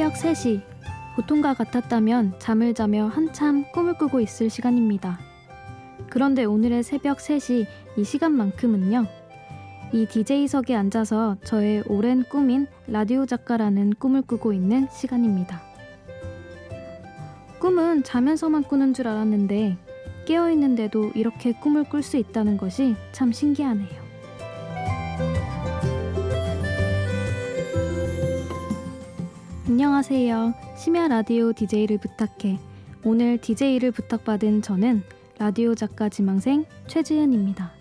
새벽 3시. 보통과 같았다면 잠을 자며 한참 꿈을 꾸고 있을 시간입니다. 그런데 오늘의 새벽 3시 이 시간만큼은요. 이 DJ석에 앉아서 저의 오랜 꿈인 라디오 작가라는 꿈을 꾸고 있는 시간입니다. 꿈은 자면서만 꾸는 줄 알았는데 깨어있는데도 이렇게 꿈을 꿀 수 있다는 것이 참 신기하네요. 안녕하세요. 심야 라디오 DJ를 부탁해. 오늘 DJ를 부탁받은 저는 라디오 작가 지망생 최지은입니다.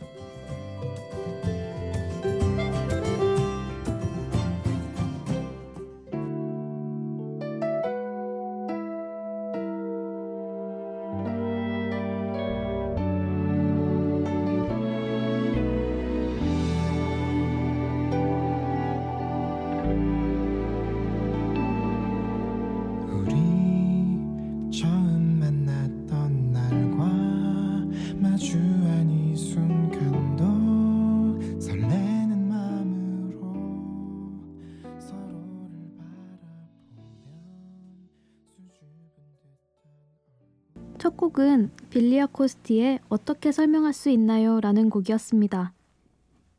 첫 곡은 빌리어 코스티의 어떻게 설명할 수 있나요? 라는 곡이었습니다.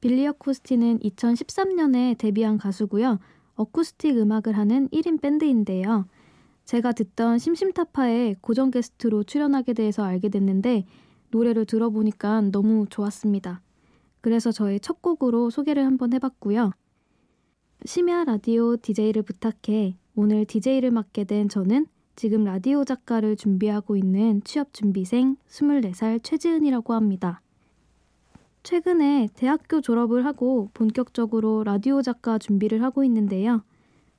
빌리어 코스티는 2013년에 데뷔한 가수고요. 어쿠스틱 음악을 하는 1인 밴드인데요. 제가 듣던 심심타파에 고정 게스트로 출연하게 돼서 알게 됐는데 노래를 들어보니까 너무 좋았습니다. 그래서 저의 첫 곡으로 소개를 한번 해봤고요. 심야 라디오 DJ를 부탁해 오늘 DJ를 맡게 된 저는 지금 라디오 작가를 준비하고 있는 취업 준비생 24살 최지은이라고 합니다. 최근에 대학교 졸업을 하고 본격적으로 라디오 작가 준비를 하고 있는데요.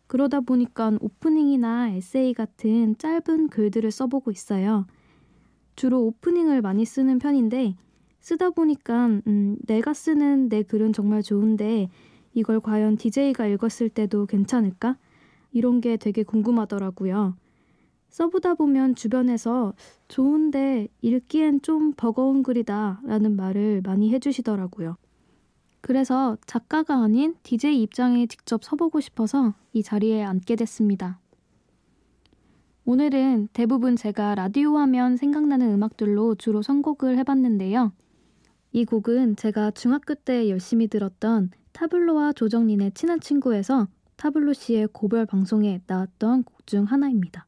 그러다 보니까 오프닝이나 에세이 같은 짧은 글들을 써보고 있어요. 주로 오프닝을 많이 쓰는 편인데 쓰다 보니까 음, 내가 쓰는 내 글은 정말 좋은데 이걸 과연 DJ가 읽었을 때도 괜찮을까? 이런 게 되게 궁금하더라고요. 써보다 보면 주변에서 좋은데 읽기엔 좀 버거운 글이다 라는 말을 많이 해주시더라고요. 그래서 작가가 아닌 DJ 입장에 직접 서보고 싶어서 이 자리에 앉게 됐습니다. 오늘은 대부분 제가 라디오 하면 생각나는 음악들로 주로 선곡을 해봤는데요. 이 곡은 제가 중학교 때 열심히 들었던 타블로와 조정린의 친한 친구에서 타블로 씨의 고별 방송에 나왔던 곡 중 하나입니다.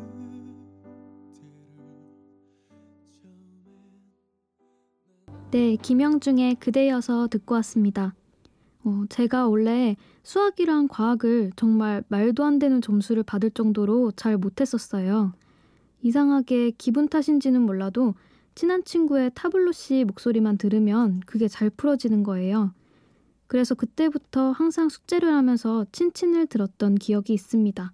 네, 김영중의 그대여서 듣고 왔습니다. 어, 제가 원래 수학이랑 과학을 정말 말도 안 되는 점수를 받을 정도로 잘 못했었어요. 이상하게 기분 탓인지는 몰라도 친한 친구의 타블로 씨 목소리만 들으면 그게 잘 풀어지는 거예요. 그래서 그때부터 항상 숙제를 하면서 친친을 들었던 기억이 있습니다.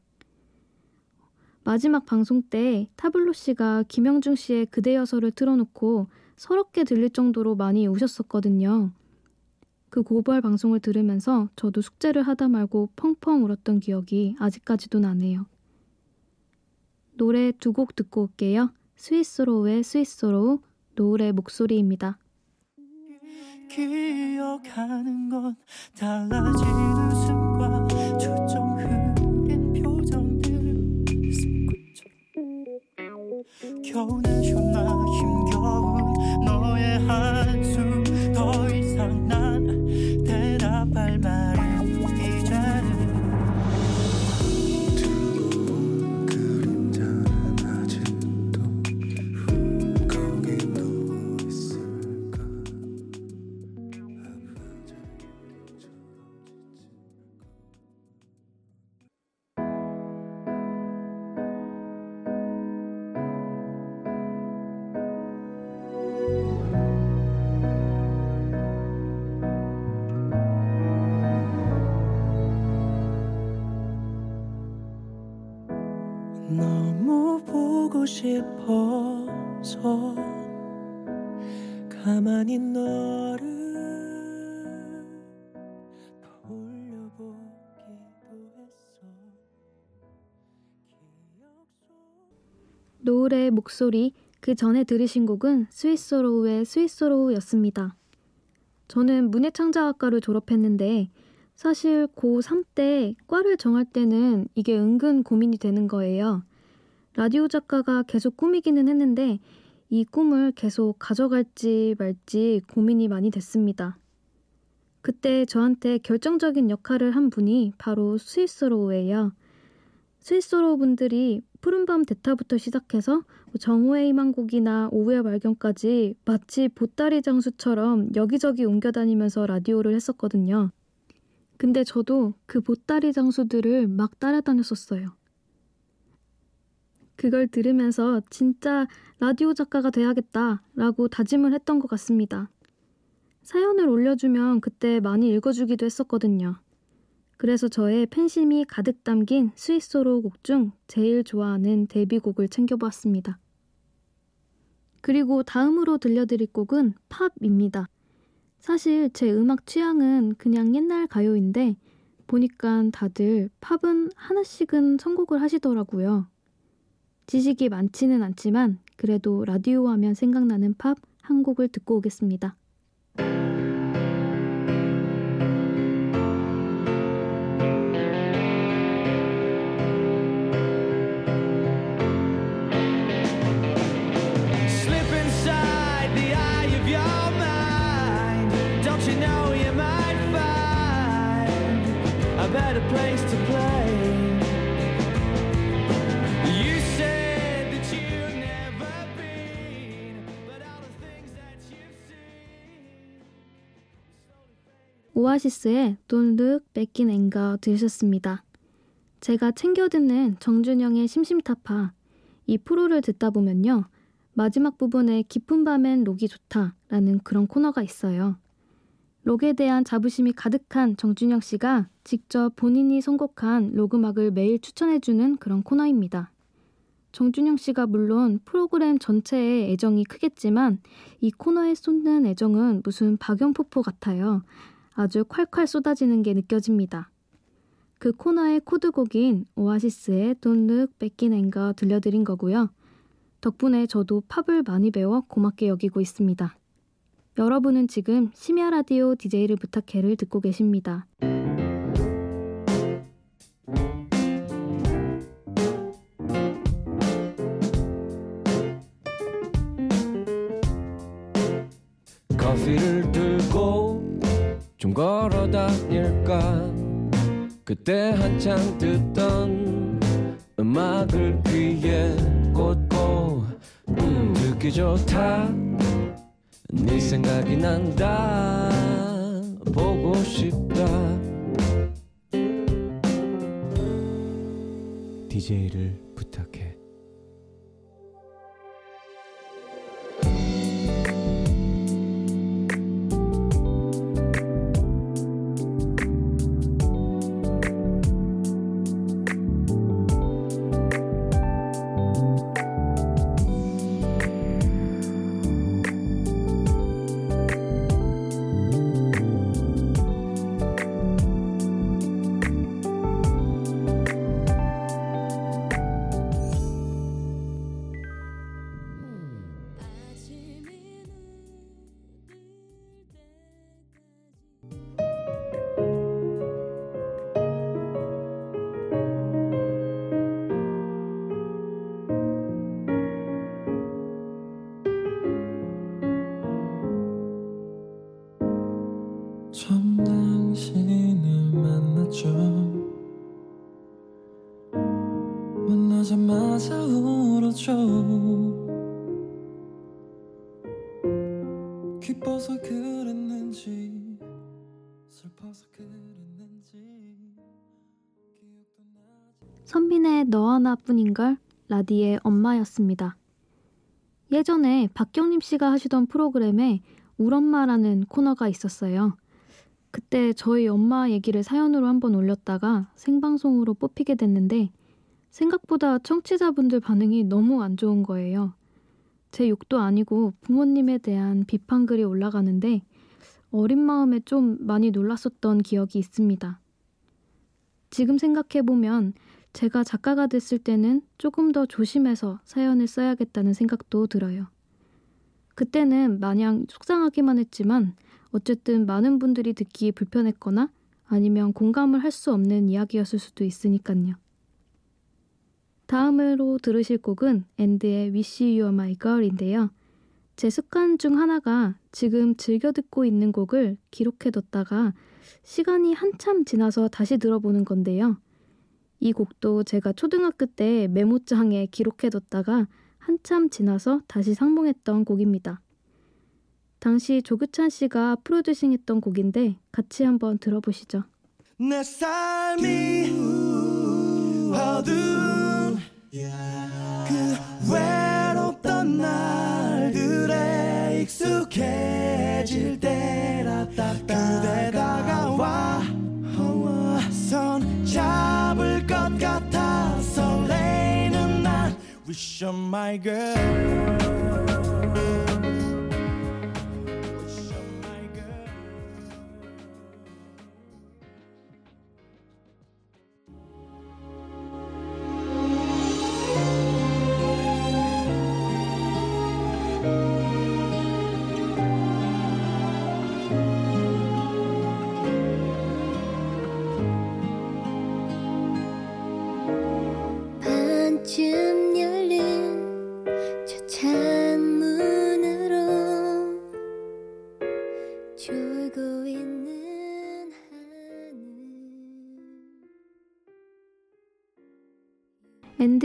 마지막 방송 때 타블로 씨가 김영중 씨의 그대여서를 틀어놓고 서럽게 들릴 정도로 많이 우셨었거든요. 그 고발 방송을 들으면서 저도 숙제를 하다 말고 펑펑 울었던 기억이 아직까지도 나네요. 노래 두 곡 듣고 올게요. 스윗소로우의 스윗소로우, 노을의 목소리입니다. 기억하는 건 달라진 웃 싶어서 가만히 너를 노을의 목소리 그 전에 들으신 곡은 스위스로우의 스위스로우였습니다. 저는 문예창작학과를 졸업했는데 사실 고3 때 과를 정할 때는 이게 은근 고민이 되는 거예요. 라디오 작가가 계속 꿈이기는 했는데 이 꿈을 계속 가져갈지 말지 고민이 많이 됐습니다. 그때 저한테 결정적인 역할을 한 분이 바로 스윗소로우예요. 스윗소로우 분들이 푸른밤 대타부터 시작해서 정오의 희망곡이나 오후의 발견까지 마치 보따리 장수처럼 여기저기 옮겨다니면서 라디오를 했었거든요. 근데 저도 그 보따리 장수들을 막 따라다녔었어요. 그걸 들으면서 진짜 라디오 작가가 돼야겠다라고 다짐을 했던 것 같습니다. 사연을 올려주면 그때 많이 읽어주기도 했었거든요. 그래서 저의 팬심이 가득 담긴 스위스로 곡 중 제일 좋아하는 데뷔곡을 챙겨보았습니다. 그리고 다음으로 들려드릴 곡은 팝입니다. 사실 제 음악 취향은 그냥 옛날 가요인데 보니까 다들 팝은 하나씩은 선곡을 하시더라고요. 지식이 많지는 않지만 그래도 라디오 하면 생각나는 팝 한 곡을 듣고 오겠습니다. 오아시스의 Don't Look Back in Anger 들으셨습니다. 제가 챙겨 듣는 정준영의 심심타파 이 프로를 듣다 보면요. 마지막 부분에 깊은 밤엔 록이 좋다라는 그런 코너가 있어요. 록에 대한 자부심이 가득한 정준영 씨가 직접 본인이 선곡한 록 음악을 매일 추천해주는 그런 코너입니다. 정준영 씨가 물론 프로그램 전체에 애정이 크겠지만 이 코너에 쏟는 애정은 무슨 박연포포 같아요. 아주 콸콸 쏟아지는 게 느껴집니다. 그 코너의 코드곡인 오아시스의 Don't Look Back in Anger 들려드린 거고요. 덕분에 저도 팝을 많이 배워 고맙게 여기고 있습니다. 여러분은 지금 심야 라디오 DJ를 부탁해를 듣고 계십니다. 커피를 들고 좀 걸어 다닐까? 그때 한창 듣던 음악을 귀에 꽂고 음, 듣기 좋다. 네 생각이 난다. 보고 싶다. DJ를 부탁해 선빈의 너 하나뿐인걸 라디의 엄마였습니다. 예전에 박경림 씨가 하시던 프로그램에 울엄마라는 코너가 있었어요. 그때 저희 엄마 얘기를 사연으로 한번 올렸다가 생방송으로 뽑히게 됐는데 생각보다 청취자분들 반응이 너무 안 좋은 거예요. 제 욕도 아니고 부모님에 대한 비판글이 올라가는데 어린 마음에 좀 많이 놀랐었던 기억이 있습니다. 지금 생각해보면 제가 작가가 됐을 때는 조금 더 조심해서 사연을 써야겠다는 생각도 들어요. 그때는 마냥 속상하기만 했지만 어쨌든 많은 분들이 듣기 불편했거나 아니면 공감을 할 수 없는 이야기였을 수도 있으니까요. 다음으로 들으실 곡은 앤드의 Wish You Were My Girl인데요. 제 습관 중 하나가 지금 즐겨 듣고 있는 곡을 기록해뒀다가 시간이 한참 지나서 다시 들어보는 건데요. 이 곡도 제가 초등학교 때 메모장에 기록해뒀다가 한참 지나서 다시 상봉했던 곡입니다. 당시 조규찬 씨가 프로듀싱했던 곡인데 같이 한번 들어보시죠. 내 삶이 어두운 그 외롭던 날들에 익숙해질 때라 그대 다가와 손 잡을 것 같아 설레이는 날. Wish you're my girl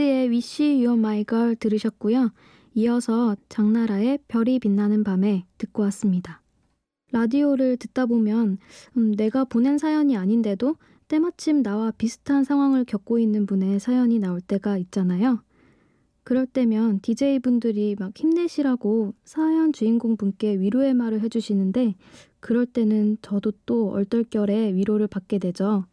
앤드의 Wish You My Girl 들으셨고요. 이어서 장나라의 별이 빛나는 밤에 듣고 왔습니다. 라디오를 듣다 보면 음, 내가 보낸 사연이 아닌데도 때마침 나와 비슷한 상황을 겪고 있는 분의 사연이 나올 때가 있잖아요. 그럴 때면 DJ분들이 막 힘내시라고 사연 주인공 분께 위로의 말을 해주시는데 그럴 때는 저도 또 얼떨결에 위로를 받게 되죠.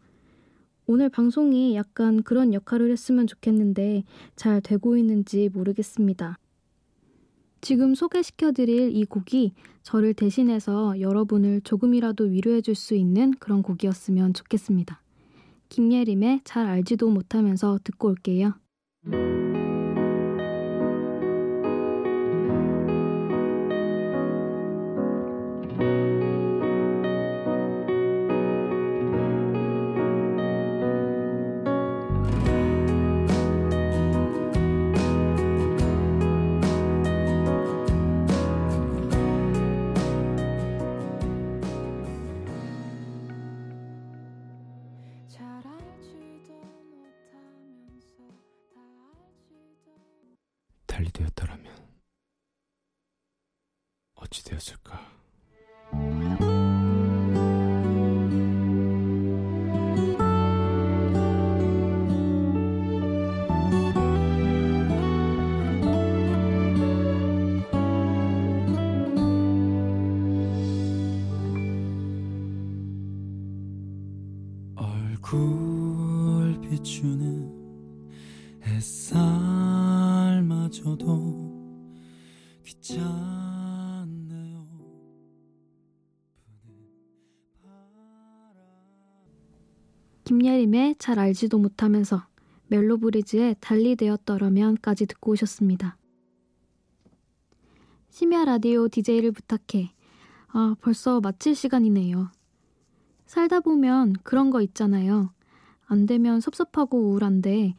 오늘 방송이 약간 그런 역할을 했으면 좋겠는데 잘 되고 있는지 모르겠습니다. 지금 소개시켜드릴 이 곡이 저를 대신해서 여러분을 조금이라도 위로해줄 수 있는 그런 곡이었으면 좋겠습니다. 김예림의 잘 알지도 못하면서 듣고 올게 되었더라면 어찌 되었을까? 요. 김예림의 잘 알지도 못하면서 멜로브리즈의 달리 되었더라면까지 듣고 오셨습니다. 심야 라디오 DJ를 부탁해. 아, 벌써 마칠 시간이네요. 살다 보면 그런 거 있잖아요. 안 되면 섭섭하고 우울한데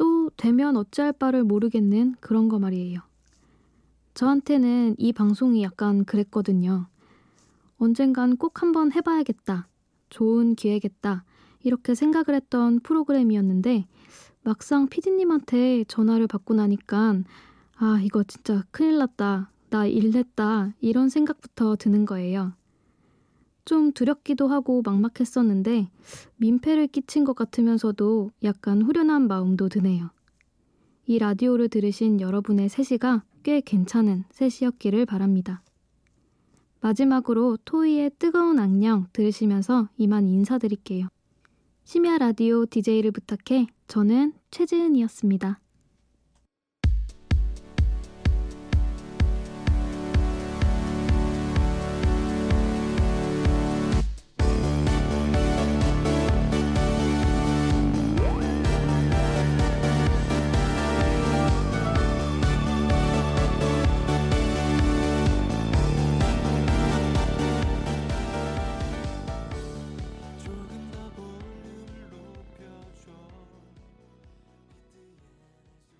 또 되면 어찌할 바를 모르겠는 그런 거 말이에요. 저한테는 이 방송이 약간 그랬거든요. 언젠간 꼭 한번 해봐야겠다. 좋은 기회겠다. 이렇게 생각을 했던 프로그램이었는데 막상 피디님한테 전화를 받고 나니까 아, 이거 진짜 큰일 났다. 나 일냈다. 이런 생각부터 드는 거예요. 좀 두렵기도 하고 막막했었는데 민폐를 끼친 것 같으면서도 약간 후련한 마음도 드네요. 이 라디오를 들으신 여러분의 3시가 꽤 괜찮은 3시였기를 바랍니다. 마지막으로 토이의 뜨거운 악령 들으시면서 이만 인사드릴게요. 심야 라디오 DJ를 부탁해 저는 최지은이었습니다.